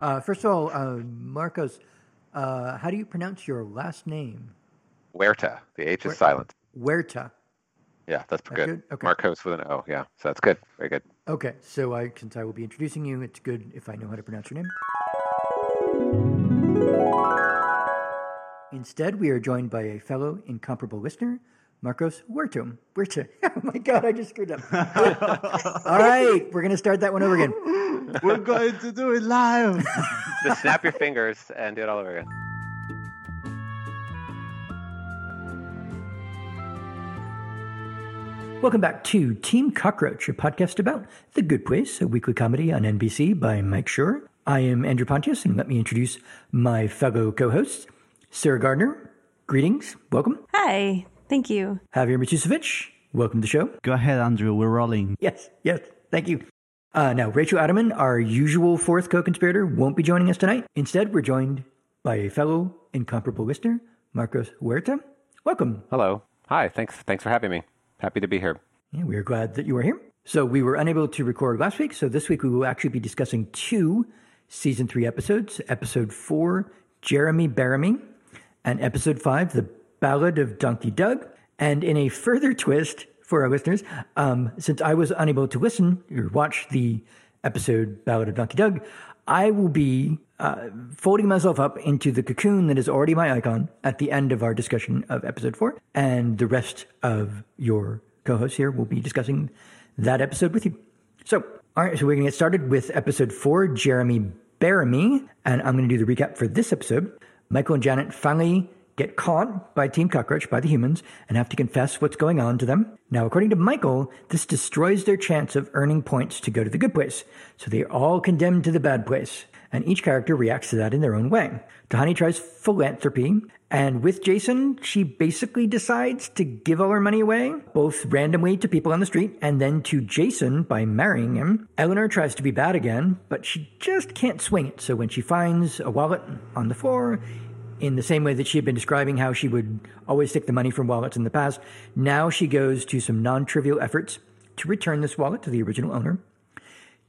Uh, first of all, uh, Marcos, uh, how do you pronounce your last name? Huerta. The H is Huerta. silent. Huerta. Yeah, that's That good. good? Okay. Marcos with an O. Yeah, so that's good. Very good. Okay, so I, since I will be introducing you, it's good if I know how to pronounce your name. Instead, we are joined by a fellow incomparable listener, Marcos Huerta. Huerta. Oh my God, I just screwed up. All right, we're going to start that one over again. We're going to do it live. Just snap your fingers and do it all over again. Welcome back to Team Cockroach, a podcast about The Good Place, a weekly comedy on NBC by Mike Schur. I am Andrew Pontius, and let me introduce my fellow co hosts, Sarah Gardner. Greetings, welcome. Hi, thank you. Javier Matusevich, welcome to the show. Go ahead, Andrew. We're rolling. Yes, yes, thank you. Uh, now, Rachel Adamman, our usual fourth co conspirator, won't be joining us tonight. Instead, we're joined by a fellow incomparable listener, Marcos Huerta. Welcome. Hello. Hi. Thanks. Thanks for having me. Happy to be here. Yeah, we are glad that you are here. So we were unable to record last week, so this week we will actually be discussing two season three episodes. Episode four, Jeremy Bearimy, and episode five, The Ballad of Donkey Doug. And in a further twist for our listeners, um, since I was unable to listen or watch the episode Ballad of Donkey Doug, I will be uh, folding myself up into the cocoon that is already my icon at the end of our discussion of episode four. And the rest of your co hosts here will be discussing that episode with you. So, all right, so we're going to get started with episode four, Jeremy Bearimy. And I'm going to do the recap for this episode. Michael and Janet finally get caught by Team Cockroach, by the humans, and have to confess what's going on to them. Now, according to Michael, this destroys their chance of earning points to go to the good place. So they're all condemned to the bad place. And each character reacts to that in their own way. Tahani tries philanthropy, and with Jason, she basically decides to give all her money away, both randomly to people on the street and then to Jason by marrying him. Eleanor tries to be bad again, but she just can't swing it. So when she finds a wallet on the floor, in the same way that she had been describing how she would always take the money from wallets in the past, now she goes to some non trivial efforts to return this wallet to the original owner.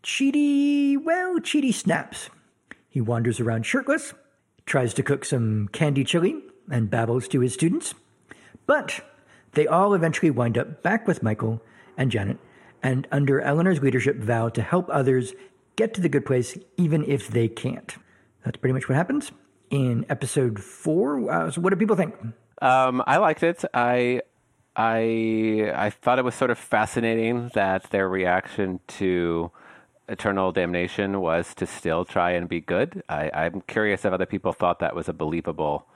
Chidi, well, Chidi snaps. He wanders around shirtless, tries to cook some candy chili, and babbles to his students. But they all eventually wind up back with Michael and Janet, and under Eleanor's leadership, vow to help others get to the good place even if they can't. That's pretty much what happens in episode four. Uh, so, what do people think? Um, I liked it. I I I thought it was sort of fascinating that their reaction to eternal damnation was to still try and be good. I, I'm curious if other people thought that was a believable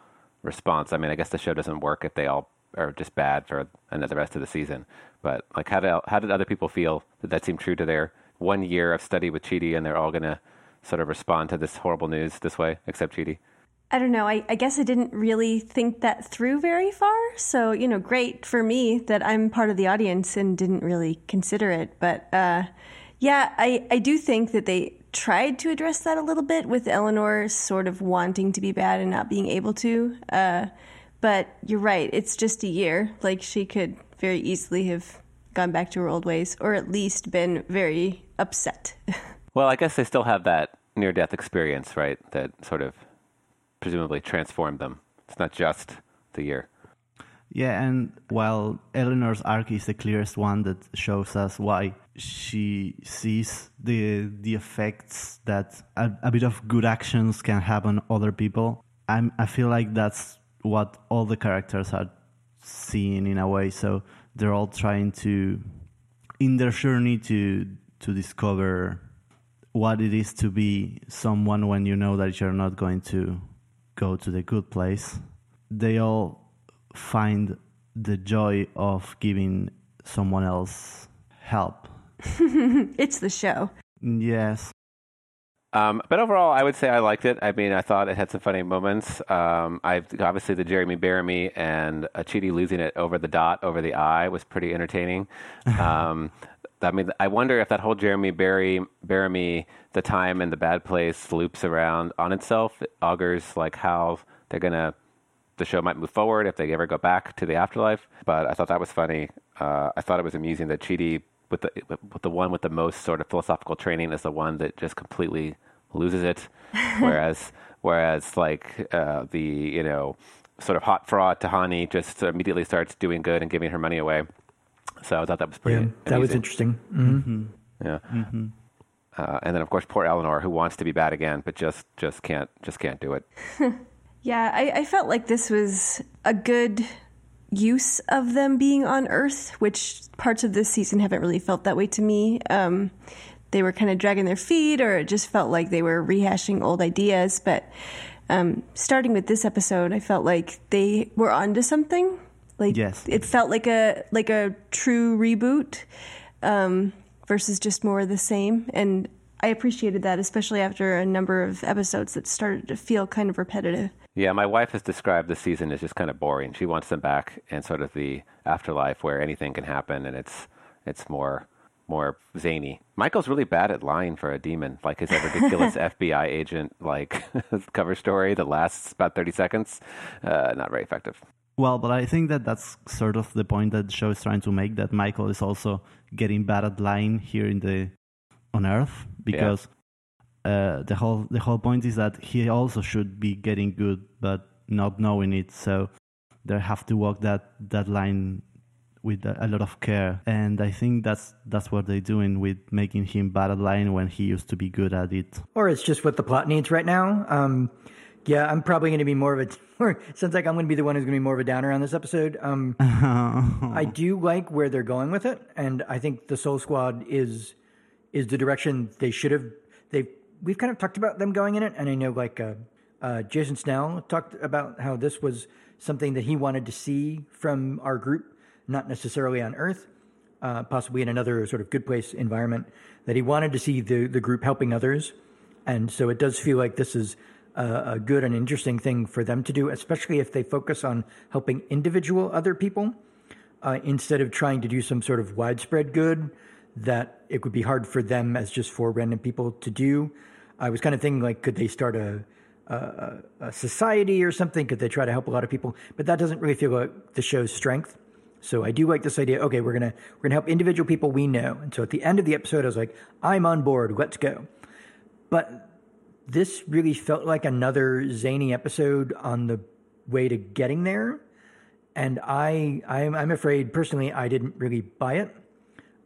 response. I mean, I guess the show doesn't work if they all are just bad for another rest of the season. But like, how did how did other people feel? Did that seem true to their one year of study with Chidi, and they're all gonna sort of respond to this horrible news this way, except Chidi? I don't know. I, I guess I didn't really think that through very far. So, you know, great for me that I'm part of the audience and didn't really consider it. But uh, yeah, I, I do think that they tried to address that a little bit with Eleanor sort of wanting to be bad and not being able to. Uh, but you're right. It's just a year. Like she could very easily have gone back to her old ways or at least been very upset. Well, I guess they still have that near death experience, right? That sort of presumably transformed them. It's not just the year. Yeah, and while Eleanor's arc is the clearest one that shows us why she sees the the effects that a, a bit of good actions can have on other people, I'm I feel like that's what all the characters are seeing in a way. So they're all trying to, in their journey to to discover what it is to be someone when you know that you're not going to go to the good place. They all find the joy of giving someone else help. it's the show. Yes. Um, but overall, I would say I liked it. I mean, I thought it had some funny moments. Um, I obviously the Jeremy Bearimy and Chidi losing it over the dot over the eye was pretty entertaining. Um, I mean, I wonder if that whole Jeremy Barry Bearimy, the time and the bad place loops around on itself. It augurs like how they're gonna the show might move forward if they ever go back to the afterlife. But I thought that was funny. Uh, I thought it was amusing that Chidi with the with the one with the most sort of philosophical training is the one that just completely loses it, whereas whereas like uh, the you know sort of hot fraud Tahani just immediately starts doing good and giving her money away. So I thought that was pretty. Yeah, that was interesting. Mm-hmm. Yeah. Uh, and then of course poor Eleanor who wants to be bad again but just just can't just can't do it. Yeah, I, I felt like this was a good use of them being on Earth, which parts of this season haven't really felt that way to me. Um, they were kind of dragging their feet, or it just felt like they were rehashing old ideas. But um, starting with this episode, I felt like they were onto something. Like Yes. it felt like a like a true reboot um, versus just more of the same, and I appreciated that, especially after a number of episodes that started to feel kind of repetitive. Yeah, my wife has described the season as just kind of boring. She wants them back in sort of the afterlife where anything can happen and it's it's more more zany. Michael's really bad at lying for a demon, like his ridiculous FBI agent like cover story that lasts about thirty seconds. Uh, not very effective. Well, but I think that that's sort of the point that the show is trying to make that Michael is also getting bad at lying here in the on Earth because uh, the whole the whole point is that he also should be getting good but not knowing it. So they have to walk that that line with a, a lot of care, and I think that's that's what they're doing with making him bad at lying when he used to be good at it. Or it's just what the plot needs right now. Um, yeah, I'm probably going to be more of a. Sounds like I'm going to be the one who's going to be more of a downer on this episode. Um, I do like where they're going with it, and I think the Soul Squad is is the direction they should have. They we've kind of talked about them going in it, and I know like uh, uh, Jason Snell talked about how this was something that he wanted to see from our group, not necessarily on Earth, uh, possibly in another sort of good place environment. That he wanted to see the the group helping others, and so it does feel like this is a, a good and interesting thing for them to do, especially if they focus on helping individual other people uh, instead of trying to do some sort of widespread good that it would be hard for them as just four random people to do. I was kind of thinking like, could they start a, a, a society or something? Could they try to help a lot of people? But that doesn't really feel like the show's strength. So I do like this idea. Okay, we're gonna we're gonna help individual people we know. And so at the end of the episode, I was like, I'm on board. Let's go. But this really felt like another zany episode on the way to getting there and I, I'm, I'm afraid personally, I didn't really buy it.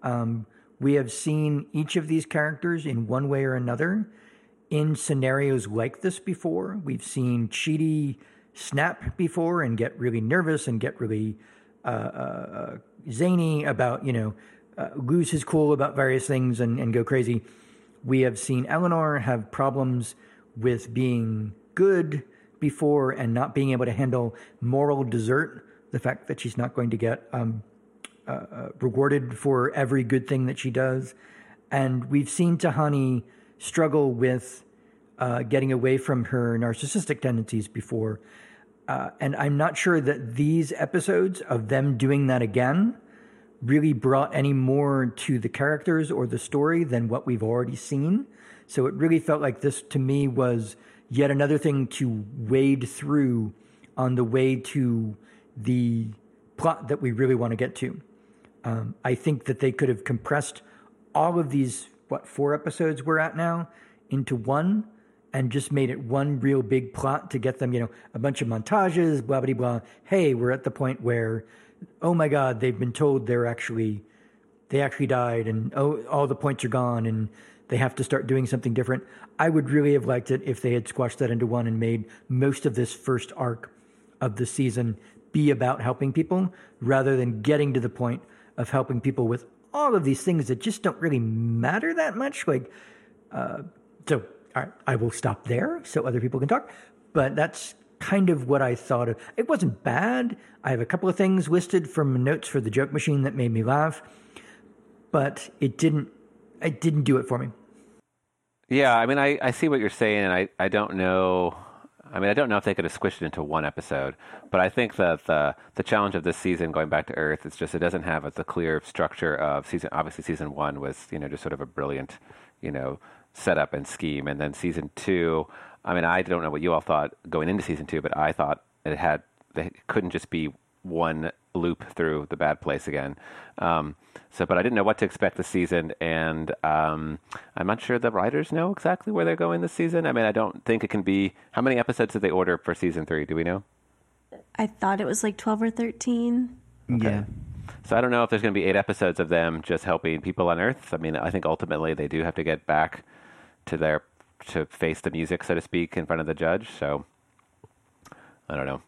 Um, we have seen each of these characters in one way or another in scenarios like this before. We've seen Chidi snap before and get really nervous and get really uh, uh, zany about, you know, uh, lose his cool about various things and, and go crazy. We have seen Eleanor have problems with being good before and not being able to handle moral desert. The fact that she's not going to get um, uh, uh, rewarded for every good thing that she does. And we've seen Tahani struggle with uh, getting away from her narcissistic tendencies before. Uh, and I'm not sure that these episodes of them doing that again really brought any more to the characters or the story than what we've already seen. So it really felt like this to me was yet another thing to wade through on the way to the plot that we really want to get to. Um, I think that they could have compressed all of these, what, four episodes we're at now, into one and just made it one real big plot to get them, you know, a bunch of montages, blah, blah, blah. Hey, we're at the point where, oh my God, they've been told they're actually, they actually died and oh, all the points are gone and they have to start doing something different. I would really have liked it if they had squashed that into one and made most of this first arc of the season be about helping people rather than getting to the point of helping people with all of these things that just don't really matter that much. Like, uh, so all right, I will stop there so other people can talk. But that's kind of what I thought of. It wasn't bad. I have a couple of things listed from notes for the joke machine that made me laugh, but it didn't. It didn't do it for me. Yeah, I mean, I, I see what you're saying, and I, I don't know. I mean, I don't know if they could have squished it into one episode, but I think that the the challenge of this season, going back to Earth, is just it doesn't have the clear structure of season. Obviously, season one was you know just sort of a brilliant, you know, setup and scheme, and then season two. I mean, I don't know what you all thought going into season two, but I thought it had it couldn't just be one loop through the bad place again. Um, so, but I didn't know what to expect this season, and um, I'm not sure the writers know exactly where they're going this season. I mean, I don't think it can be. How many episodes did they order for season three? Do we know? I thought it was like 12 or 13. Yeah. So I don't know if there's going to be eight episodes of them just helping people on Earth. I mean, I think ultimately they do have to get back to their to face the music, so to speak, in front of the judge. So I don't know.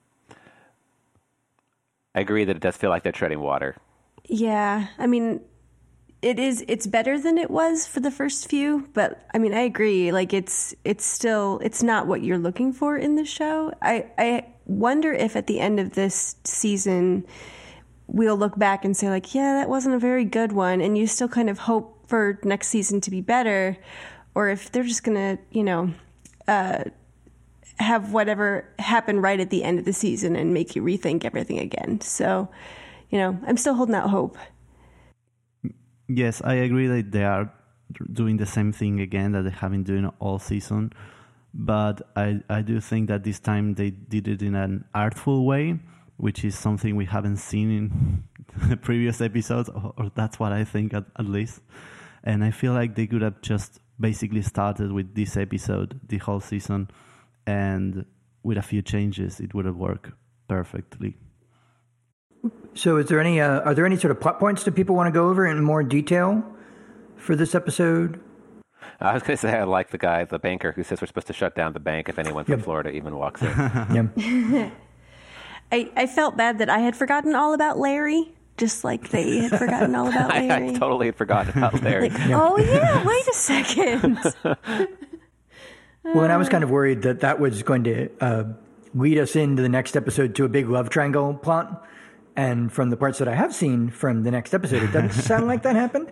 I agree that it does feel like they're treading water. Yeah, I mean, it is. It's better than it was for the first few, but I mean, I agree. Like, it's it's still it's not what you're looking for in the show. I I wonder if at the end of this season we'll look back and say like, yeah, that wasn't a very good one, and you still kind of hope for next season to be better, or if they're just gonna, you know. Uh, have whatever happen right at the end of the season and make you rethink everything again. So, you know, I'm still holding out hope. Yes, I agree that they are doing the same thing again that they have been doing all season, but I I do think that this time they did it in an artful way, which is something we haven't seen in previous episodes, or, or that's what I think at, at least. And I feel like they could have just basically started with this episode the whole season and with a few changes, it would have worked perfectly. So, is there any uh, are there any sort of plot points that people want to go over in more detail for this episode? I was going to say I like the guy, the banker, who says we're supposed to shut down the bank if anyone from Yep. Florida even walks in. Yeah. I, I felt bad that I had forgotten all about Larry, just like they had forgotten all about I, Larry. I totally had forgotten about Larry. Like, oh yeah, wait a second. Well, and I was kind of worried that that was going to uh, lead us into the next episode to a big love triangle plot. And from the parts that I have seen from the next episode, it doesn't sound like that happened.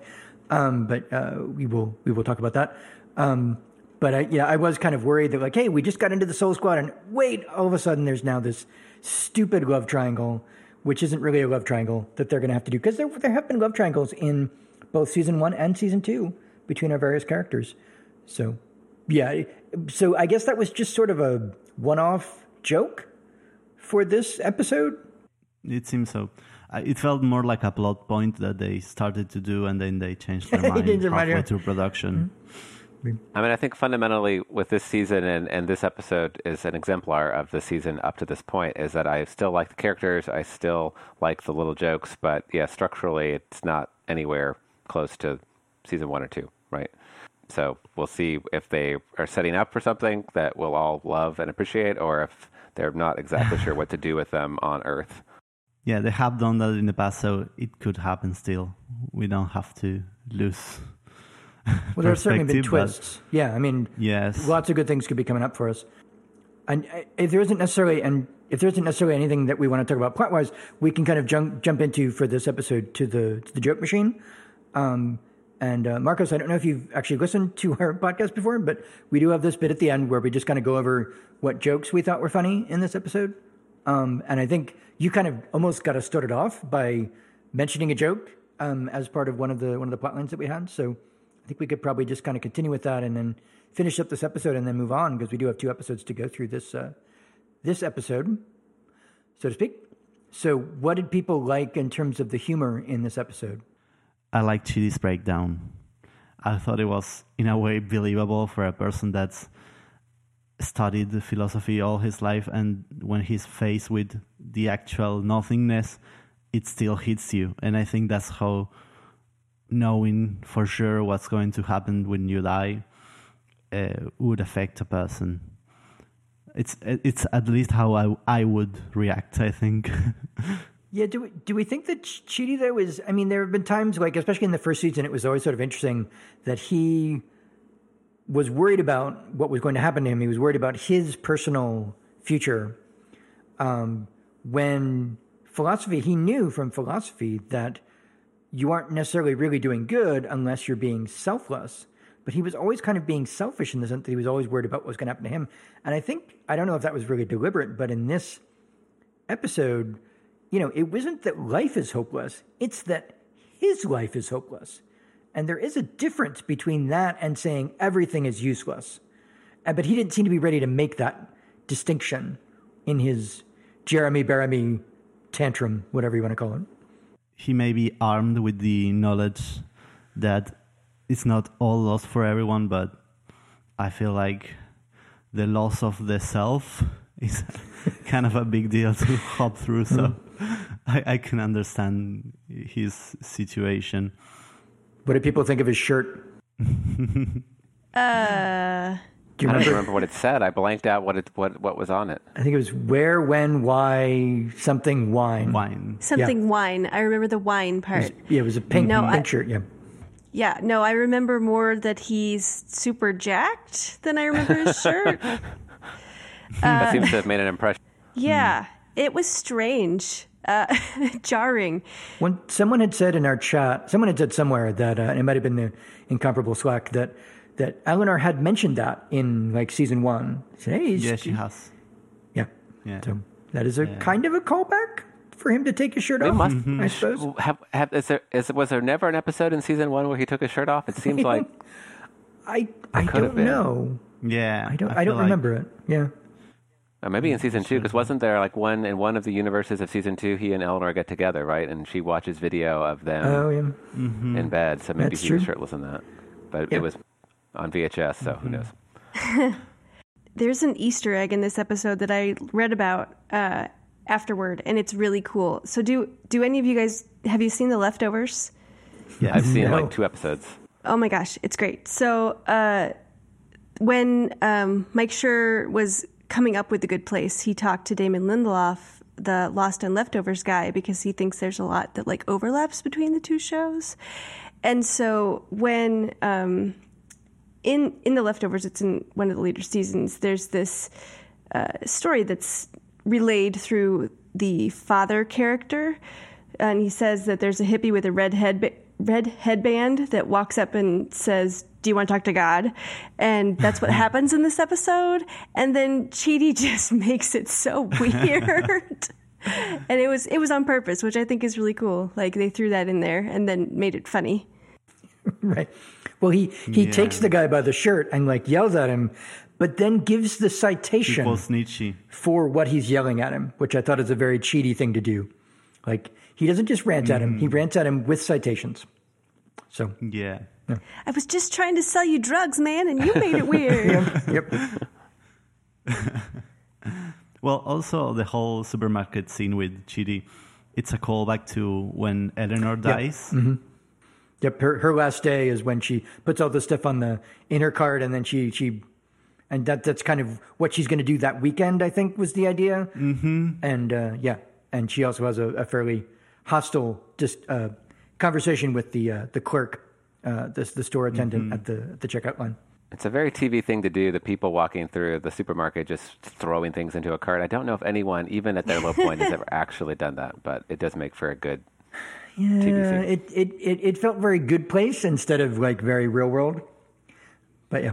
Um, but uh, we will we will talk about that. Um, but I, yeah, I was kind of worried that like, hey, we just got into the Soul Squad, and wait, all of a sudden there's now this stupid love triangle, which isn't really a love triangle that they're going to have to do because there there have been love triangles in both season one and season two between our various characters. So yeah, so I guess that was just sort of a one-off joke for this episode. It seems so. It felt more like a plot point that they started to do, and then they changed their mind changed their mind, halfway through production. Mm-hmm. I mean, I think fundamentally with this season and, and this episode is an exemplar of the season up to this point is that I still like the characters. I still like the little jokes, but yeah, structurally it's not anywhere close to season one or two, right? So we'll see if they are setting up for something that we'll all love and appreciate or if they're not exactly sure what to do with them on Earth. Yeah, they have done that in the past, so it could happen still. We don't have to lose. Well, there have certainly been twists. Yeah, I mean, Yes. lots of good things could be coming up for us. And uh, if there isn't necessarily, and if there isn't necessarily anything that we want to talk about plot wise, we can kind of jump jump into for this episode to the to the joke machine. Um, and uh, Marcos, I don't know if you've actually listened to our podcast before, but we do have this bit at the end where we just kind of go over what jokes we thought were funny in this episode. Um, and I think you kind of almost got us started off by mentioning a joke um, as part of one of the one of the plot lines that we had. So think we could probably just kind of continue with that and then finish up this episode and then move on because we do have two episodes to go through this uh, this episode, so to speak. So, what did people like in terms of the humor in this episode? I like Chidi's breakdown. I thought it was, in a way, believable for a person that's studied philosophy all his life, and when he's faced with the actual nothingness, it still hits you. And I think that's how knowing for sure what's going to happen when you die uh, would affect a person. It's it's at least how I I would react. I think. Yeah, do we, do we think that Ch- Chidi though is? I mean, there have been times like, especially in the first season, it was always sort of interesting that he was worried about what was going to happen to him. He was worried about his personal future. Um, when philosophy, he knew from philosophy that you aren't necessarily really doing good unless you're being selfless. But he was always kind of being selfish in the sense that he was always worried about what was going to happen to him. And I think I don't know if that was really deliberate, but in this episode, you know, it wasn't that life is hopeless, it's that his life is hopeless. And there is a difference between that and saying everything is useless. But he didn't seem to be ready to make that distinction in his Jeremy Bearimy tantrum, whatever you want to call it. He may be armed with the knowledge that it's not all lost for everyone, but I feel like the loss of the self is kind of a big deal to hop through. So I, I can understand his situation. What do people think of his shirt? Uh, Do you I don't remember? remember what it said. I blanked out what it what what was on it. I think it was where, when, why, something, wine. Wine. something wine. I remember the wine part. Yeah, it was a pink, No, pink I- shirt. Yeah. Yeah, no, I remember more that he's super jacked than I remember his shirt. that seems to have made an impression. Yeah, it was strange, uh, jarring. When someone had said in our chat, someone had said somewhere that uh, and it might have been the incomparable Slack that that Eleanor had mentioned that in like season one. Said, hey, Yeah, she has. yeah. Yeah. So that is a kind of a callback for him to take his shirt off. must. I suppose. Have, have, is there, is, was there never an episode in season one where he took his shirt off? It seems like I I don't know. Yeah. I don't I, feel don't like- remember it. Yeah. or maybe in season two, because wasn't there like one in one of the universes of season two, he and Eleanor get together, right? And she watches video of them Oh yeah. in mm-hmm. bed, so maybe That's he was true. shirtless in that. But Yeah. it was on VHS, so who knows? There's an Easter egg in this episode that I read about uh, afterward, and it's really cool. So, do do any of you guys have you seen the leftovers? Yes. I've seen No. like two episodes. Oh my gosh, it's great. So, uh, when um, Mike Schur was coming up with the good place, he talked to Damon Lindelof, the Lost and Leftovers guy, because he thinks there's a lot that like overlaps between the two shows. And so when um, in in the leftovers, it's in one of the later seasons. There's this uh, story that's relayed through the father character, and he says that there's a hippie with a red head red headband that walks up and says, "Do you want to talk to God?" And that's what happens in this episode. And then Chidi just makes it so weird. And it was it was on purpose, which I think is really cool. Like they threw that in there and then made it funny. Right. Well, he he Yeah. takes the guy by the shirt and like yells at him, but then gives the citation Equals Nietzsche. for what he's yelling at him, which I thought is a very Chidi thing to do. Like he doesn't just rant at him; he mm. rants at him with citations. So, Yeah. I was just trying to sell you drugs, man, and you made it weird. yep. Well, also the whole supermarket scene with Chidi, it's a callback to when Eleanor dies. Yep, her, her last day is when she puts all the stuff on the in her card, and then she she, and that that's kind of what she's going to do that weekend. I think was the idea. Mm-hmm. And uh, yeah, and she also has a, a fairly hostile just uh, conversation with the uh, the clerk, uh, the the store attendant at the at the checkout line. It's a very TV thing to do. The people walking through the supermarket just throwing things into a cart. I don't know if anyone, even at their low point, has ever actually done that, but it does make for a good TV Yeah, it, it, it, it felt very good place instead of like very real world. But yeah,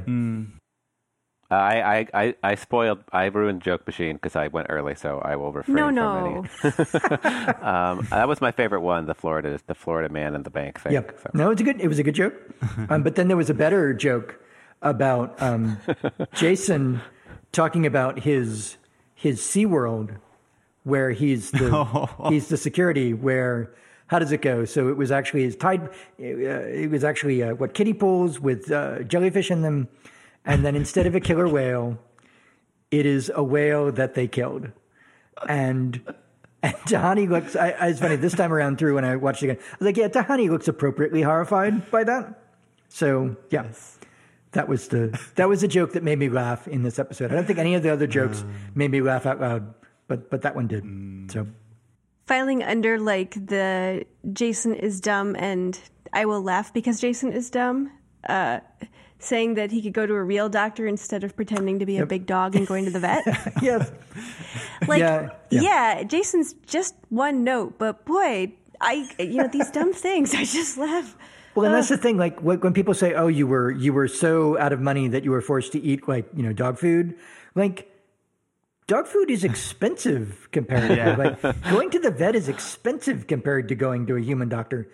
Uh, I, I, I, I spoiled, I ruined Joke Machine because I went early, so I will refrain No, from no. any. Um, that was my favorite one, the Florida, the Florida man in the bank thing. yeah. So. No, it's a good. It was a good joke. um, but then there was a better joke about um, Jason talking about his his SeaWorld where he's the he's the security where how does it go? So it was actually his tide. Uh, it was actually uh, what kiddie pools with uh, jellyfish in them, and then instead of a killer whale, it is a whale that they killed, and. And Tahani looks, I, I, it's funny, this time around through when I watched it again, I was like, yeah, Tahani looks appropriately horrified by that. So, yeah, that was the, that was the joke that made me laugh in this episode. I don't think any of the other jokes made me laugh out loud, but, but that one did. So, Filing under like the Jason is dumb and I will laugh because Jason is dumb. Uh, saying that he could go to a real doctor instead of pretending to be a big dog and going to the vet. yes. Like, Yeah, yeah, yeah. Jason's just one note, but boy, I you know these dumb things. I just laugh. Well, and that's the thing. Like when people say, "Oh, you were you were so out of money that you were forced to eat like you know dog food," like dog food is expensive compared to Yeah. like going to the vet is expensive compared to going to a human doctor.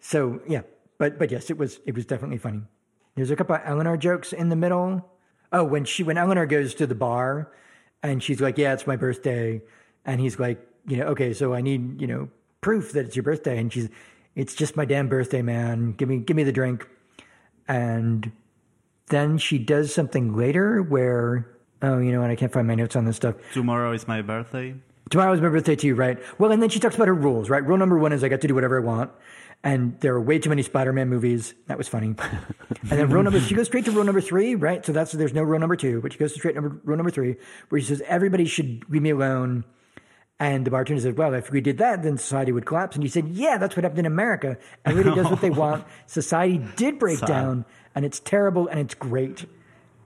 So yeah, but but yes, it was it was definitely funny. There's a couple of Eleanor jokes in the middle. Oh, when she when Eleanor goes to the bar, and she's like, "Yeah, it's my birthday," and he's like, you know, okay, so I need, you know, proof that it's your birthday. And she's, it's just my damn birthday, man. Give me, give me the drink. And then she does something later where, oh, you know what? I can't find my notes on this stuff. Tomorrow is my birthday. Tomorrow is my birthday too, right? Well, and then she talks about her rules, right? Rule number one is I get to do whatever I want. And there are way too many Spider-Man movies. That was funny. and then rule number, she goes straight to rule number three, right? So that's, there's no rule number two, but she goes to straight number, rule number three, where she says, everybody should leave me alone. And the bartender said, well, if we did that, then society would collapse. And he said, yeah, that's what happened in America. Everybody does what they want. Society did break Sad. down and it's terrible and it's great.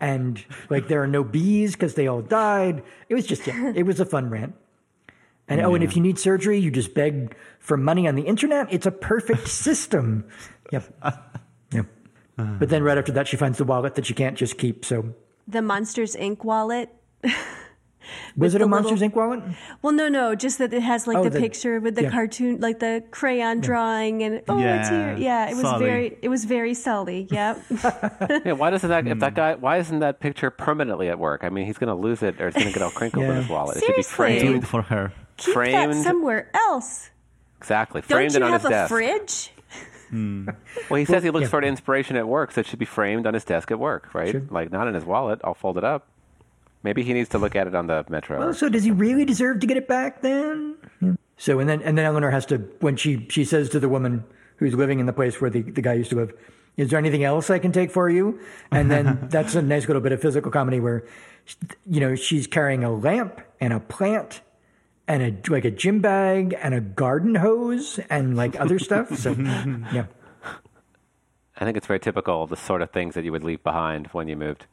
And like there are no bees because they all died. It was just, yeah, it was a fun rant. And oh, and if you need surgery, you just beg for money on the internet. It's a perfect system. Yep. Yep. But then right after that, she finds the wallet that she can't just keep. So The Monsters Inc. wallet. was it a Monsters little- Inc. wallet? Well, no, no, just that it has like Oh, the, the- picture with the yeah. cartoon, like the crayon drawing, and oh, it's here. Yeah, Yeah, it was Sully. very, it was very Sully. Yeah, Yeah, why doesn't that if Hmm. that guy why isn't that picture permanently at work? I mean, he's going to lose it or it's going to get all crinkled in his wallet. It should be Seriously. Do framed. it for her. keep Framed- that somewhere else. Exactly, Don't framed you and on have his a desk. fridge? Well, he says he looks yeah. for inspiration at work, so it should be framed on his desk at work, right? Sure. Like not in his wallet, all folded up. Maybe he needs to look at it on the metro. Well, so does he really deserve to get it back then? Yeah. So and then and then Eleanor has to when she she says to the woman who's living in the place where the, the guy used to live, is there anything else I can take for you? And then that's a nice little bit of physical comedy where you know she's carrying a lamp and a plant and a like a gym bag and a garden hose and like other stuff. So yeah. I think it's very typical of the sort of things that you would leave behind when you moved.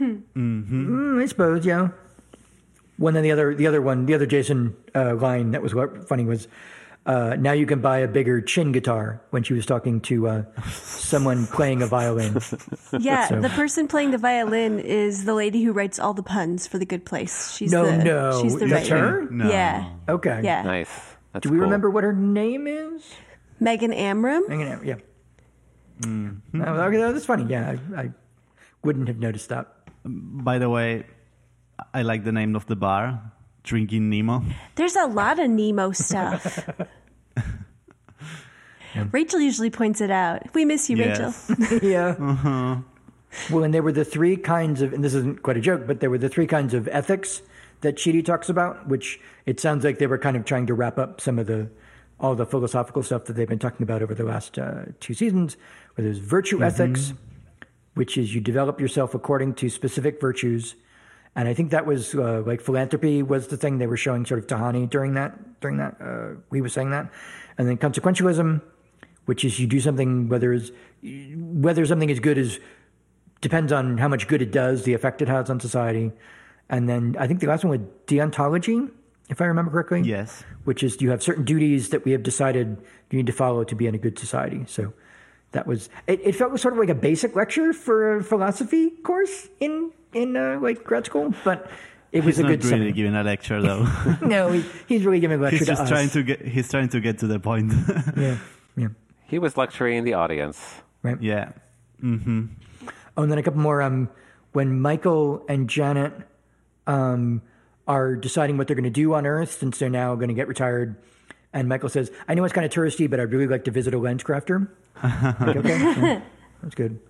Mm, I suppose, yeah. One then the other, the other one, the other Jason uh, line that was what- funny was, uh, "Now you can buy a bigger chin guitar." When she was talking to uh, someone playing a violin. Yeah, So- the person playing the violin is the lady who writes all the puns for the Good Place. She's No, the, no, she's the that's writer. her? No. Yeah, Okay. yeah. Nice. That's Do we cool. remember what her name is? Megan Amram. Hang on, yeah. Oh, okay, that's funny. Yeah, I, I wouldn't have noticed that. By the way, I like the name of the bar, Drinking Nemo. There's a lot of Nemo stuff. Rachel usually points it out. We miss you, Yes. Rachel. yeah. Well, and there were the three kinds of, and this isn't quite a joke, but there were the three kinds of ethics that Chidi talks about, which it sounds like they were kind of trying to wrap up some of the, all the philosophical stuff that they've been talking about over the last uh, two seasons, where there's virtue ethics, which is you develop yourself according to specific virtues. And I think that was uh, like philanthropy was the thing they were showing sort of Tahani during that, during that, uh, we were saying that. And then consequentialism, which is you do something whether is whether something is good is depends on how much good it does, the effect it has on society. And then I think the last one was deontology, if I remember correctly. Yes. Which is you have certain duties that we have decided you need to follow to be in a good society. So that was it, it felt sort of like a basic lecture for a philosophy course in in uh, like grad school, but it was He's a not good really summary. giving a lecture though. No, he, he's really giving a lecture he's to just us. trying to get. He's trying to get to the point. yeah, yeah, He was lecturing the audience. right. yeah. Oh, and then a couple more. Um, when Michael and Janet um, are deciding what they're going to do on Earth, since they're now going to get retired, and Michael says, "I know it's kind of touristy, but I'd really like to visit a lens crafter." Like, okay, yeah, that's good.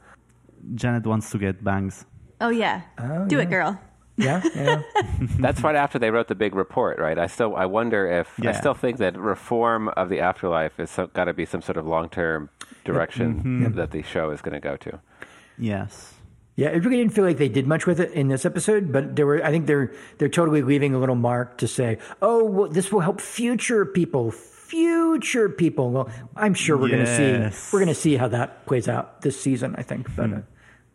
Janet wants to get bangs. Oh yeah, Oh, do yeah. it, girl. Yeah, yeah. That's right after they wrote the big report, right? I still I wonder if I still think that reform of the afterlife is so, got to be some sort of long term direction mm-hmm. that the show is going to go to. Yes. Yeah, it really didn't feel like they did much with it in this episode, but there were. I think they're they're totally leaving a little mark to say, "Oh, well, this will help future people, future people." Well, I'm sure we're going to see we're going to see how that plays out this season. I think, but uh,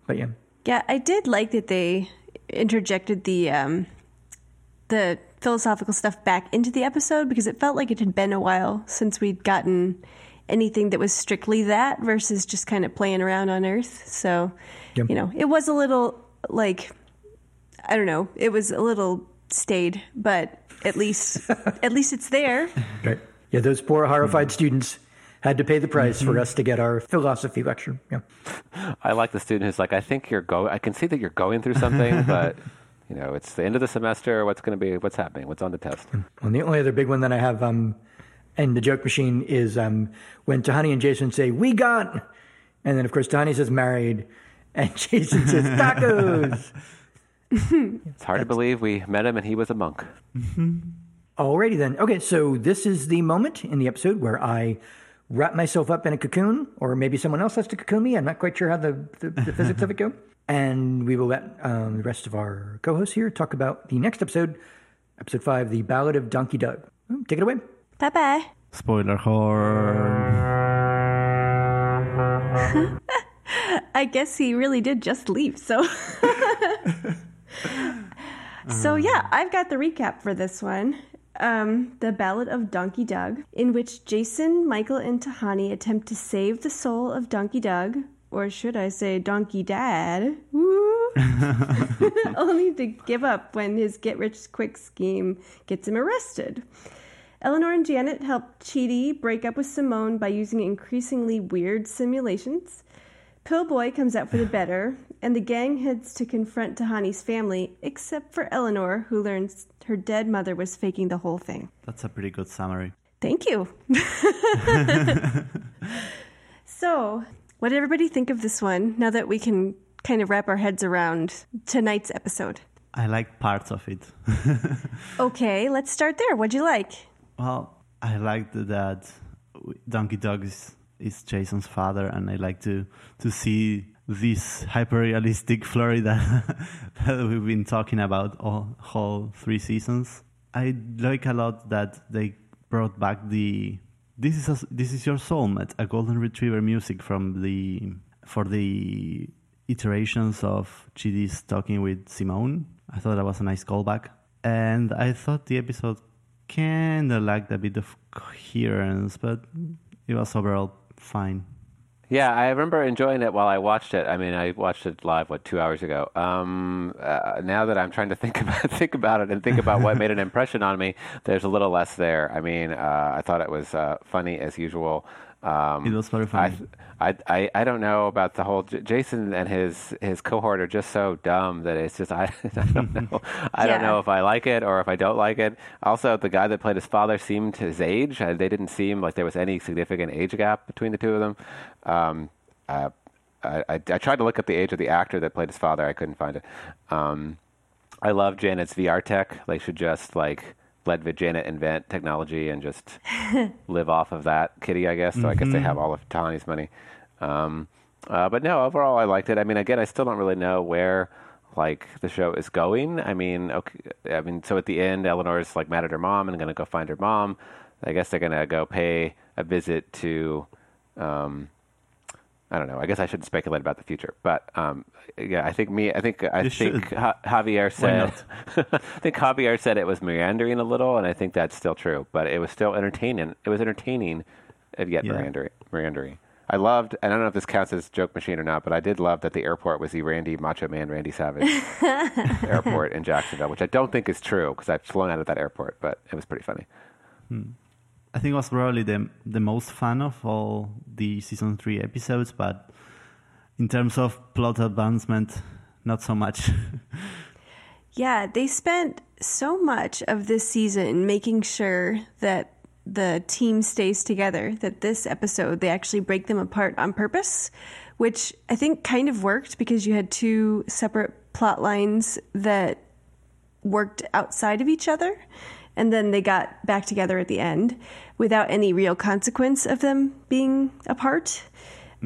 but yeah, Yeah, I did like that they interjected the um, the philosophical stuff back into the episode because it felt like it had been a while since we'd gotten anything that was strictly that versus just kind of playing around on Earth. So, Yep. you know, it was a little like I don't know, it was a little staid, but at least at least it's there. right. Yeah, those poor horrified students had to pay the price for us to get our philosophy lecture. Yeah. I like the student who's like, I think you're go. I can see that you're going through something, but you know, it's the end of the semester. What's going to be? What's happening? What's on the test? Well, the only other big one that I have um, in the joke machine is um, when Tahani and Jason say, "We got," and then of course Tahani says "married," and Jason says "tacos." It's hard to believe we met him and he was a monk. Alrighty then. Okay, so this is the moment in the episode where I wrap myself up in a cocoon, or maybe someone else has to cocoon me. I'm not quite sure how the, the, the physics of it go. And we will let um, the rest of our co hosts here talk about the next episode, episode five, The Ballad of Donkey Doug. Take it away. Bye bye. Spoiler horn. I guess he really did just leave. So, so yeah, I've got the recap for this one. Um, the Ballad of Donkey Doug, in which Jason, Michael, and Tahani attempt to save the soul of Donkey Doug, or should I say Donkey Dad, Woo! only to give up when his get rich quick scheme gets him arrested. Eleanor and Janet help Chidi break up with Simone by using increasingly weird simulations. Pillboi comes out for the better, and the gang heads to confront Tahani's family, except for Eleanor, who learns her dead mother was faking the whole thing. That's a pretty good summary. Thank you. so, what did everybody think of this one now that we can kind of wrap our heads around tonight's episode? I like parts of it. Okay, let's start there. What'd you like? Well, I like that Donkey Doug is, is Jason's father, and I like to to see this hyper realistic Florida that we've been talking about all whole three seasons. I like a lot that they brought back the this is a, this is your soulmate, a golden retriever music from the for the iterations of Chidi's talking with Simone. I thought that was a nice callback, and I thought the episode kind of lacked a bit of coherence, but it was overall fine. Yeah, I remember enjoying it while I watched it. I mean, I watched it live what two hours ago. Um, uh, now that I'm trying to think about think about it and think about what made an impression on me, there's a little less there. I mean, uh, I thought it was uh, funny as usual. Um, It was very funny. I, I, I, I don't know about the whole J- Jason and his his cohort are just so dumb that it's just I, I don't know I don't know if I like it or if I don't like it. Also, the guy that played his father seemed his age. Uh, They didn't seem like there was any significant age gap between the two of them. Um, uh, I, I, I tried to look up the age of the actor that played his father. I couldn't find it. Um, I love Janet's VR tech. They should just like let Janet invent technology and just live off of that kitty, I guess. So I guess they have all of Tahani's money. Um, uh, but no, overall, I liked it. I mean, again, I still don't really know where like the show is going. I mean, okay, I mean, so at the end, Eleanor's like mad at her mom and going to go find her mom. I guess they're going to go pay a visit to. Um, I don't know. I guess I shouldn't speculate about the future, but um, yeah, I think me. I think I You think. Ja- Javier said. I think Javier said it was meandering a little, and I think that's still true. But it was still entertaining. It was entertaining, and yet Yeah. meandering. Meandering. I loved. And I don't know if this counts as joke machine or not, but I did love that the airport was the Randy Macho Man Randy Savage airport in Jacksonville, which I don't think is true because I've flown out of that airport, but it was pretty funny. I think it was probably the the most fun of all the season three episodes, but in terms of plot advancement, not so much. Yeah, they spent so much of this season making sure that the team stays together that this episode they actually break them apart on purpose, which I think kind of worked because you had two separate plot lines that worked outside of each other and then they got back together at the end without any real consequence of them being apart.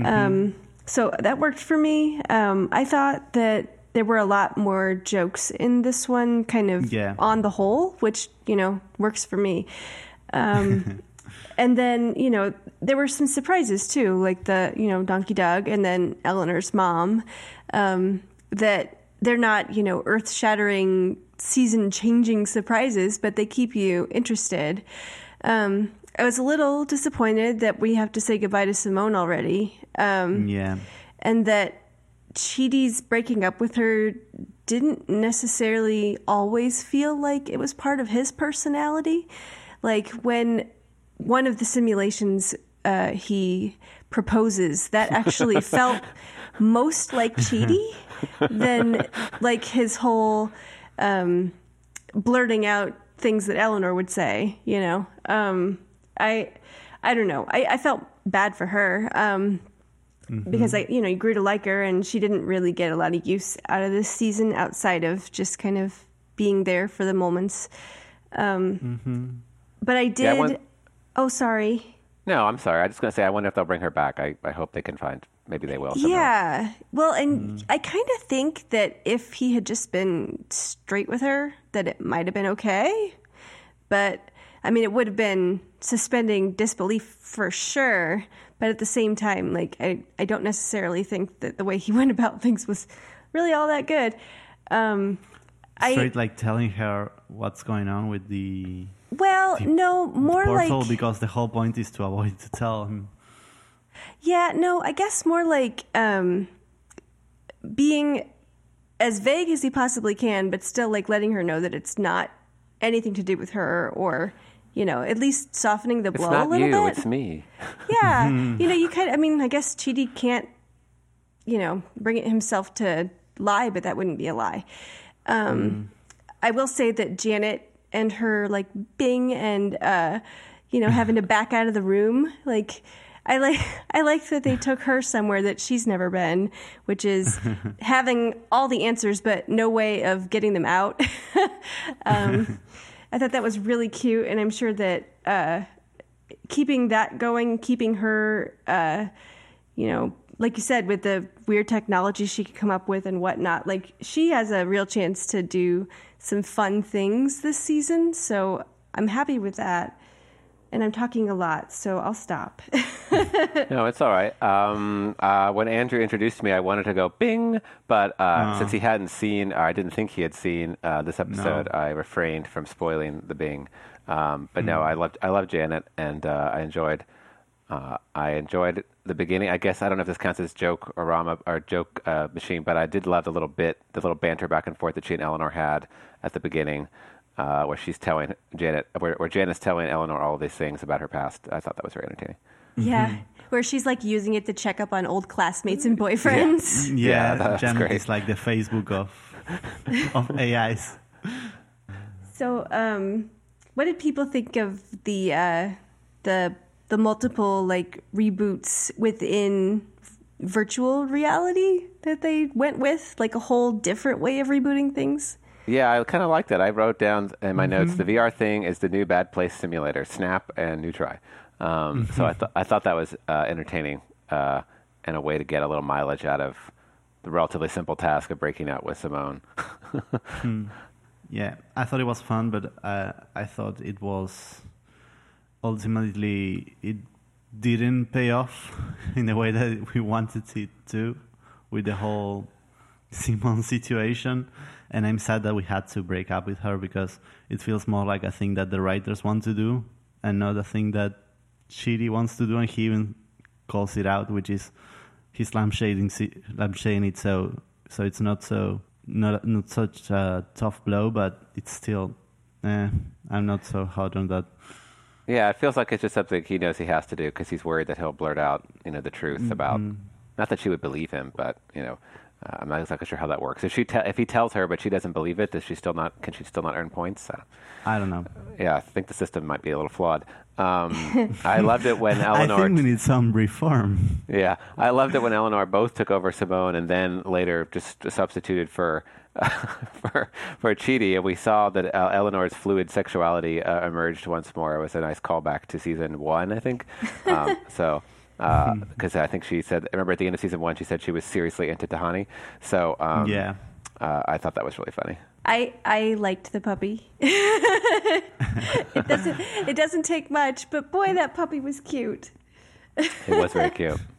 Um, so that worked for me. Um, I thought that there were a lot more jokes in this one, kind of Yeah. on the whole, which, you know, works for me. Um, and then, you know, there were some surprises too, like the, you know, Donkey Doug and then Eleanor's mom, um, that they're not, you know, earth shattering, season changing surprises, but they keep you interested. Um, I was a little disappointed that we have to say goodbye to Simone already. Um, yeah. and that Chidi's breaking up with her didn't necessarily always feel like it was part of his personality. Like when one of the simulations uh, he proposes, that actually felt most like Chidi than like his whole um, blurting out things that Eleanor would say. You know, um, I I don't know. I, I felt bad for her. Um, because I, you know, you grew to like her, and she didn't really get a lot of use out of this season outside of just kind of being there for the moments. Um, But I did. Yeah, I want- oh, sorry. No, I'm sorry. I was just going to say, I wonder if they'll bring her back. I, I hope they can find. Maybe they will. somehow. Yeah. Well, and I kind of think that if he had just been straight with her, that it might have been okay. But I mean, it would have been suspending disbelief for sure. But at the same time, like I, I don't necessarily think that the way he went about things was really all that good. Um, I Straight like telling her what's going on with the well, no, more portal like because the whole point is to avoid to tell him. Yeah, no, I guess more like um, being as vague as he possibly can, but still like letting her know that it's not anything to do with her, or you know, at least softening the It's blow not a little you. bit. It's me. Yeah, you know, you kind. I mean, I guess Chidi can't, you know, bring it himself to lie, but that wouldn't be a lie. Um, I will say that Janet and her like Bing and uh, you know having to back out of the room, like. I like I like that they took her somewhere that she's never been, which is having all the answers but no way of getting them out. um, I thought that was really cute, and I'm sure that uh, keeping that going, keeping her, uh, you know, like you said, with the weird technology she could come up with and whatnot, like she has a real chance to do some fun things this season. So I'm happy with that. And I'm talking a lot, so I'll stop. No, it's all right. Um, uh, when Andrew introduced me, I wanted to go bing, but uh, since he hadn't seen, or I didn't think he had seen uh, this episode, I refrained from spoiling the bing. Um, but no, I loved I loved Janet, and uh, I enjoyed uh, I enjoyed the beginning. I guess I don't know if this counts as joke or Rama or joke uh, machine, but I did love the little bit, the little banter back and forth that she and Eleanor had at the beginning. Uh, where she's telling Janet, where, where Janet's telling Eleanor all of these things about her past. I thought that was very entertaining. yeah. Where she's like using it to check up on old classmates and boyfriends. Yeah, that's Janet great. is like the Facebook of of AIs. So, um, what did people think of the uh, the the multiple like reboots within virtual reality that they went with, like a whole different way of rebooting things? Yeah, I kind of like that. I wrote down in my notes the VR thing is the new bad place simulator, Snap and New Try. Um, So I thought I thought that was uh, entertaining uh, and a way to get a little mileage out of the relatively simple task of breaking out with Simone. Yeah, I thought it was fun, but uh, I thought it was ultimately it didn't pay off in the way that we wanted it to with the whole Simon situation. And I'm sad that we had to break up with her because it feels more like a thing that the writers want to do and not a thing that Chidi wants to do. And he even calls it out, which is he's lampshading, lampshading it so so it's not so not not such a tough blow, but it's still. Eh, I'm not so hard on that. Yeah, it feels like it's just something he knows he has to do because he's worried that he'll blurt out, you know, the truth about. Not that she would believe him, but you know, uh, I'm not exactly sure how that works. If she, te- if he tells her, but she doesn't believe it, does she still not? Can she still not earn points? Uh, I don't know. yeah, I think the system might be a little flawed. Um, I loved it when Eleanor. I think we need some reform. Yeah, I loved it when Eleanor both took over Simone and then later just substituted for for for Chidi, and we saw that uh, Eleanor's fluid sexuality uh, emerged once more. It was a nice callback to season one, I think. Um, so. Because I think she said, I remember at the end of season one, she said she was seriously into Tahani. So um, Yeah. uh, I thought that was really funny. I I liked the puppy. it doesn't it doesn't take much, but boy, that puppy was cute. It was very cute.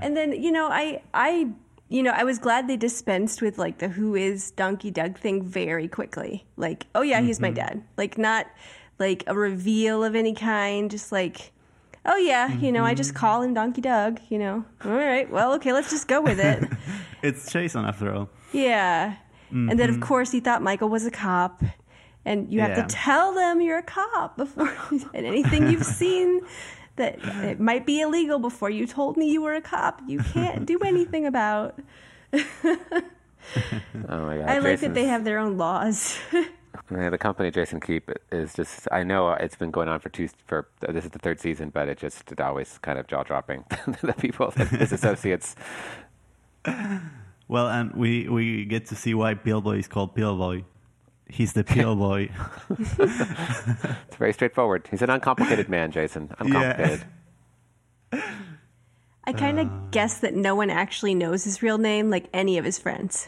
And then you know I I you know I was glad they dispensed with like the who is Donkey Doug thing very quickly. Like oh yeah, he's my dad. Like not like a reveal of any kind. Just like oh yeah, you know I just mm-hmm. call him Donkey Doug. You know all right, well okay, let's just go with it. It's Jason after all. Yeah. And then, of mm-hmm. course, he thought Michael was a cop. And you have Yeah. to tell them you're a cop before, and anything you've seen that it might be illegal before you told me you were a cop, you can't do anything about. Oh my god! I like that they have their own laws. Yeah, the company Jason Keep is just. I know it's been going on for two. For this is the third season, but it just it always kind of jaw dropping. the people, his associates. Well, and we, we get to see why Pillboi is called Pillboi. He's the Pillboi. It's very straightforward. He's an uncomplicated man, Jason. Uncomplicated. I kind of uh. guess that no one actually knows his real name, like any of his friends.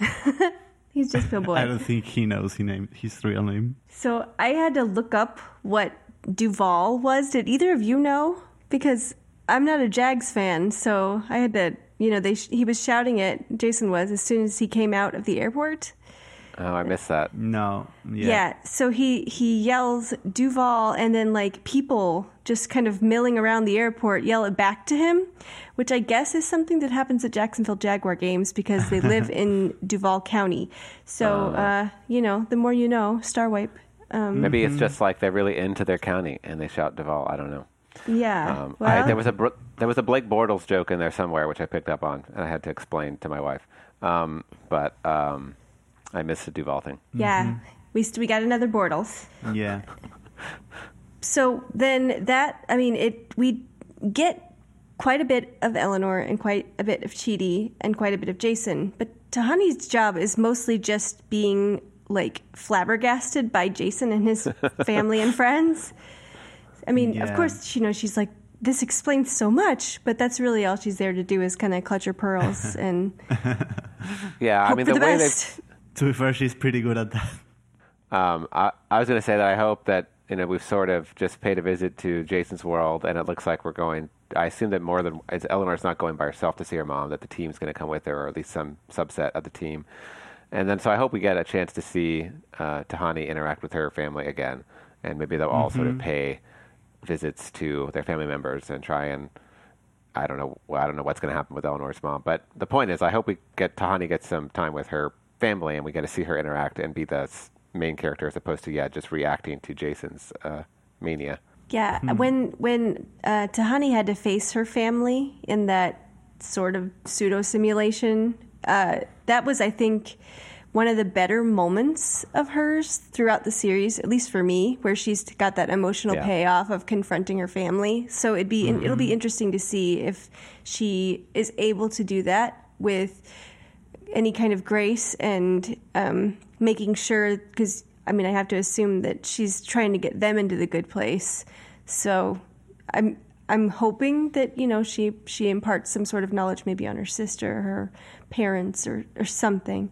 He's just Bill I don't think he knows his name, his real name. So I had to look up what Duval was. Did either of you know? Because I'm not a Jags fan, so I had to. You know, they he was shouting it. Jason was as soon as he came out of the airport. Oh, I missed that. No. Yeah. Yeah. so he he yells Duval, and then like people just kind of milling around the airport yell it back to him, which I guess is something that happens at Jacksonville Jaguar games because they live in Duval County. So uh, you know, the more you know, Star Wipe. Um, Maybe it's just like they're really into their county and they shout Duval. I don't know. yeah. Um, well, I, there was a there was a Blake Bortles joke in there somewhere, which I picked up on, and I had to explain to my wife. Um, but um, I missed the Duval thing. yeah. Mm-hmm. We st- we got another Bortles. Yeah. So then that I mean it we get quite a bit of Eleanor and quite a bit of Chidi and quite a bit of Jason, but Tahani's job is mostly just being like flabbergasted by Jason and his family and friends. I mean, of course, you know, she's like this explains so much, but that's really all she's there to do is kind of clutch her pearls and Yeah, I mean for the, the, way best. To be fair, she's pretty good at that. Um, I, I was going to say that I hope that you know we've sort of just paid a visit to Jason's world, and it looks like we're going. I assume that more than Eleanor's not going by herself to see her mom; that the team's going to come with her, or at least some subset of the team. And then, so I hope we get a chance to see uh, Tahani interact with her family again, and maybe they'll all sort of pay visits to their family members and try and. I don't know. I don't know what's going to happen with Eleanor's mom, but the point is, I hope we get Tahani gets some time with her family, and we get to see her interact and be the main character as opposed to yeah, just reacting to Jason's uh, mania. Yeah, when when uh, Tahani had to face her family in that sort of pseudo simulation, uh, that was, I think, one of the better moments of hers throughout the series, at least for me, where she's got that emotional Yeah. payoff of confronting her family. So it'd be it'll be interesting to see if she is able to do that with any kind of grace and um, making sure because I mean I have to assume that she's trying to get them into the good place. So I'm I'm hoping that you know she she imparts some sort of knowledge maybe on her sister, or her parents, or or something.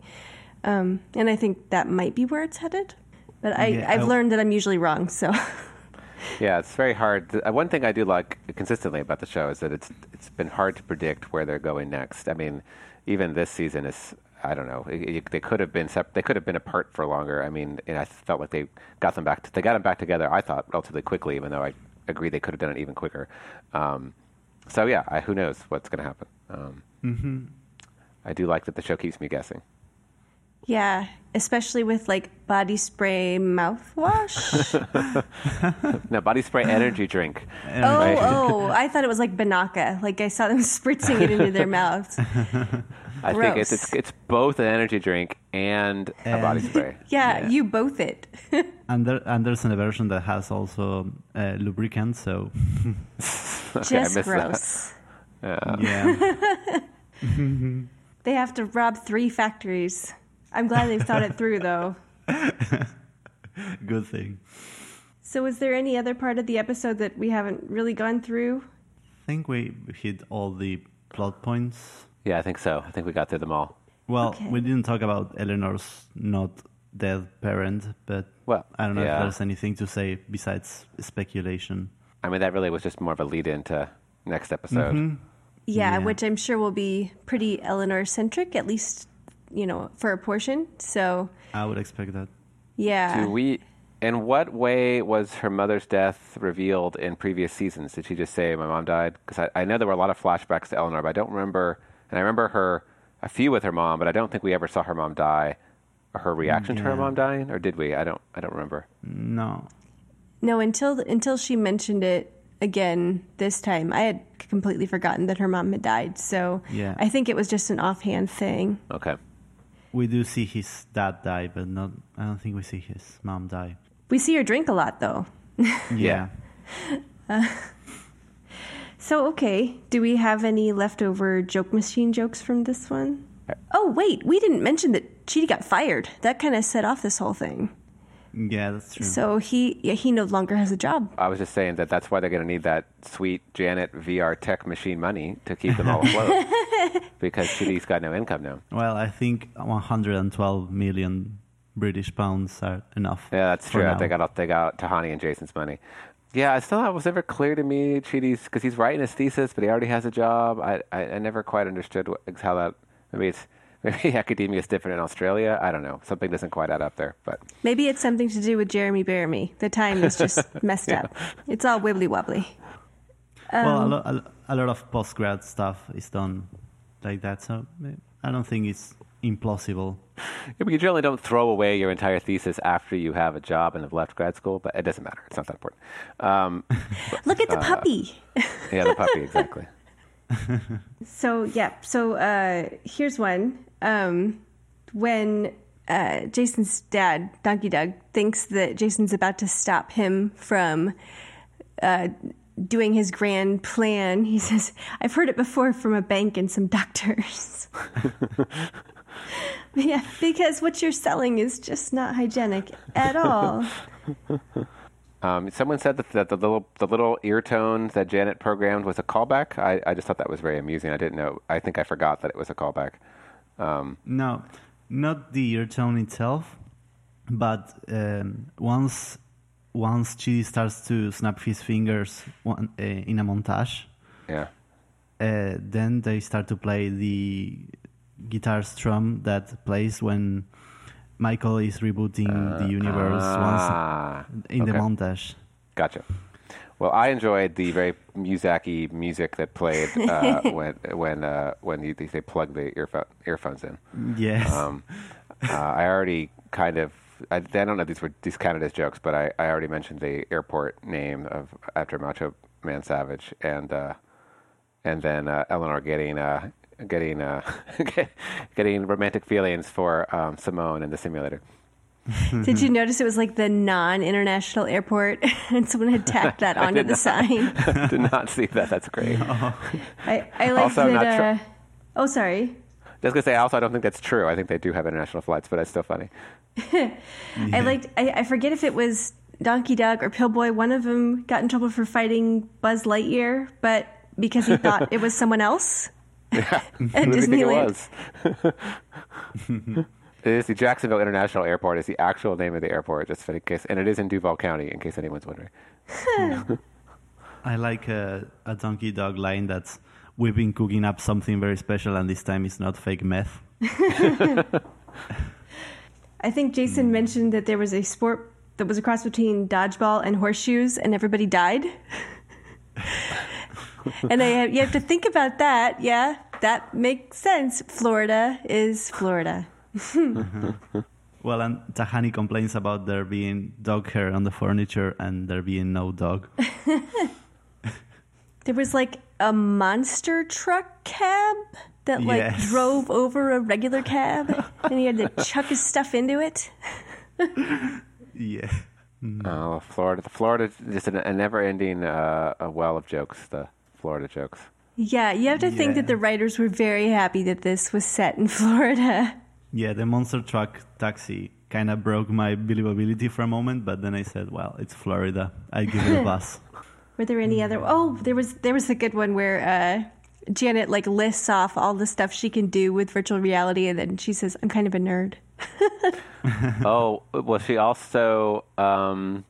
Um, and I think that might be where it's headed. But I, Yeah, I've I- learned that I'm usually wrong. So Yeah, it's very hard. Uh, One thing I do like consistently about the show is that it's it's been hard to predict where they're going next. I mean, even this season is I don't know. It- it- they could have been sep- they could have been apart for longer. I mean, and I felt like they got them back. they got them back together. I thought relatively quickly, even though I agree they could have done it even quicker. Um, so yeah, I, who knows what's going to happen. Um, I do like that the show keeps me guessing. Yeah, especially with like body spray mouthwash. Now, body spray energy drink. Oh, Right. oh! I thought it was like Binaca. Like I saw them spritzing it into their mouths. I think it's, it's it's both an energy drink and a body spray. Yeah, Yeah. you both it. And, there, and there's an version that has also uh, lubricant, so Okay, I Just missed that. gross. yeah. They have to rob three factories. I'm glad they've thought it through, though. Good thing. So, was there any other part of the episode that we haven't really gone through? I think we hit all the plot points. Yeah, I think so. I think we got through them all. Well, Okay. we didn't talk about Eleanor's not dead parent, but Well, I don't know yeah. if there's anything to say besides speculation. I mean, that really was just more of a lead into next episode. Mm-hmm. Yeah, Yeah. which I'm sure will be pretty Eleanor centric, at least, you know, for a portion. So, I would expect that. yeah. Do we? In what way was her mother's death revealed in previous seasons? Did she just say my mom died? Because I, I know there were a lot of flashbacks to Eleanor, but I don't remember. And I remember her a few with her mom, but I don't think we ever saw her mom die, or her reaction to her mom dying, or did we? I don't. I don't remember. No. No, until until she mentioned it again this time, I had completely forgotten that her mom had died. So, Yeah. I think it was just an offhand thing. Okay. We do see his dad die, but not. I don't think we see his mom die. We see her drink a lot, though. Yeah. Uh, so, okay, do we have any leftover joke machine jokes from this one? Uh, oh, wait, we didn't mention that Chidi got fired. That kind of set off this whole thing. Yeah, that's true. So he yeah, he no longer has a job. I was just saying that that's why they're going to need that sweet Janet VR tech machine money to keep them all afloat. because Chidi's got no income now. well, I think 112 million British pounds are enough. Yeah, that's true. now. They got they got Tahani and Jason's money. Yeah, I still it was never clear to me Chidi's because he's writing his thesis, but he already has a job. I I, I never quite understood what, how that. Maybe it's maybe academia is different in Australia. I don't know. Something doesn't quite add up there, but Maybe it's something to do with Jeremy Bearimy. The time is just messed up. It's all wibbly wobbly. well, Um, a, a, lo- a lot of post grad stuff is done like that, so I don't think it's implausible. Yeah, but you generally don't throw away your entire thesis after you have a job and have left grad school. But it doesn't matter. It's not that important. Um, Look at the puppy. yeah, the puppy exactly. So yeah, so uh, here's one. Um, when uh, Jason's dad, Donkey Doug, thinks that Jason's about to stop him from uh, doing his grand plan, he says, "I've heard it before from a bank and some doctors." yeah, because what you're selling is just not hygienic at all. Um, someone said that, that the little the little ear tone that Janet programmed was a callback. I, I just thought that was very amusing. I didn't know. I think I forgot that it was a callback. Um, No, not the ear tone itself, but um, once once Chidi starts to snap his fingers one, uh, in a montage, yeah. uh, then they start to play the guitar strum that plays when Michael is rebooting the universe Ah, once in the montage. Gotcha. Well, I enjoyed the very Muzaki music that played uh, when when uh, when you, they plug the earphone, earphones in. Yes. Um, uh, I already kind of I, I don't know if these were these counted as jokes, but I, I already mentioned the airport name of after Macho Man Savage, and uh, and then uh, Eleanor getting uh, getting uh, getting romantic feelings for um, Simone in the simulator. Did you notice it was like the non-international airport, and someone had tacked that onto the sign? Did not see that. That's great. I I, I like Also that. not tr- uh, oh, sorry. was gonna say also I don't think that's true. I think they do have international flights, but it's still funny. I liked. I, I forget if it was Donkey Doug or Pillboi. One of them got in trouble for fighting Buzz Lightyear, but because he thought it was someone else at Who do you think it Disneyland. was? it is the Jacksonville International Airport. Is the actual name of the airport, just in case, and it is in Duval County, in case anyone's wondering. I like a, a Donkey Doug line that's we've been cooking up something very special, and this time it's not fake meth. I think Jason hmm. mentioned that there was a sport that was a cross between dodgeball and horseshoes, and everybody died. and I, you have to think about that. Yeah, that makes sense. Florida is Florida. Well, and Tahani complains about there being dog hair on the furniture and there being no dog. There was like a monster truck cab that like Yes. drove over a regular cab, and he had to chuck his stuff into it. yeah. Oh, Florida! The Florida, is just a, a never-ending uh, a well of jokes. The Florida jokes. Yeah, you have to think Yeah. that the writers were very happy that this was set in Florida. Yeah, the monster truck taxi kind of broke my believability for a moment, but then I said, well, it's Florida. I give it a pass. Were there any other? Oh, there was there was a good one where uh, Janet like lists off all the stuff she can do with virtual reality, and then she says, "I'm kind of a nerd." oh, well, she also um,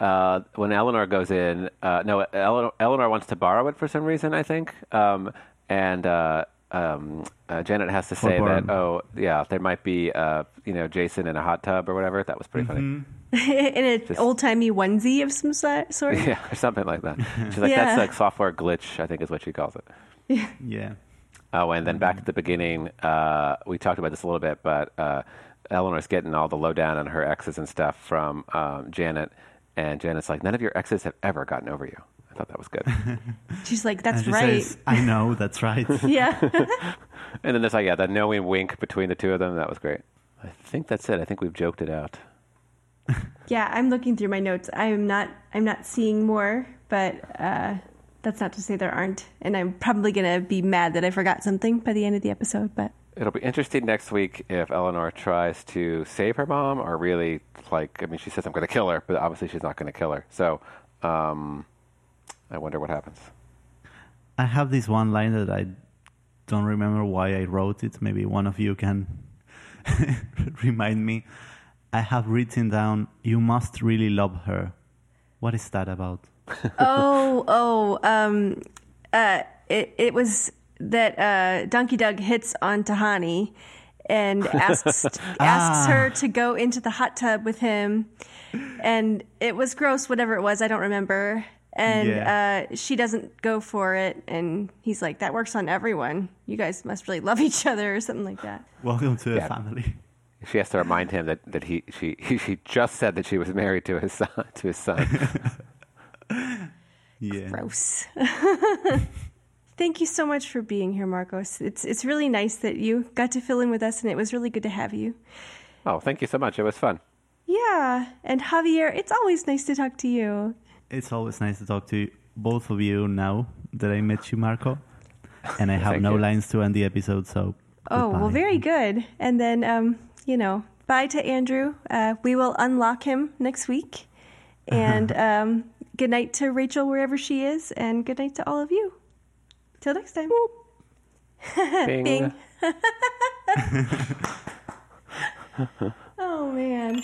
uh, when Eleanor goes in. Uh, no, Eleanor, Eleanor wants to borrow it for some reason, I think, um, and uh, um, uh, Janet has to say borrow. that. Oh, yeah, there might be, uh, you know, Jason in a hot tub or whatever. That was pretty funny. in an old timey onesie of some sort. Yeah, or something like that. She's like, Yeah. that's like software glitch, I think is what she calls it. Yeah. yeah. Oh, and then back at the beginning, uh, we talked about this a little bit, but uh, Eleanor's getting all the lowdown on her exes and stuff from um, Janet, and Janet's like, none of your exes have ever gotten over you. I thought that was good. She's like, "That's she right." says, I know, that's right. yeah. and then there's like yeah, that knowing wink between the two of them. That was great. I think that's it. I think we've joked it out. Yeah, I'm looking through my notes. I'm not I'm not seeing more, but uh, that's not to say there aren't. And I'm probably gonna be mad that I forgot something by the end of the episode. But It'll be interesting next week if Eleanor tries to save her mom or really like I mean she says I'm going to kill her, but obviously she's not going to kill her. So um, I wonder what happens. I have this one line that I don't remember why I wrote it. Maybe one of you can remind me. I have written down, "You must really love her." What is that about? oh oh um uh it it was that uh Donkey Doug hits on Tahani and asks asks her to go into the hot tub with him and it was gross whatever it was I don't remember and Yeah. uh she doesn't go for it and he's like that works on everyone you guys must really love each other or something like that Welcome to the Yeah. family. She has to remind him that, that he she he, she just said that she was married to his son to his son. Yeah. gross Thank you so much for being here, Marcos. It's it's really nice that you got to fill in with us, and it was really good to have you. oh, thank you so much. It was fun. Yeah, and Javier, it's always nice to talk to you. It's always nice to talk to both of you now that I met you, Marco. And I have no you. lines to end the episode, so. Oh, well, very good. And then, um, you know, bye to Andrew. Uh, we will unlock him next week. And um, good night to Rachel wherever she is, and good night to all of you. Till next time. Bing. Bing. oh, man.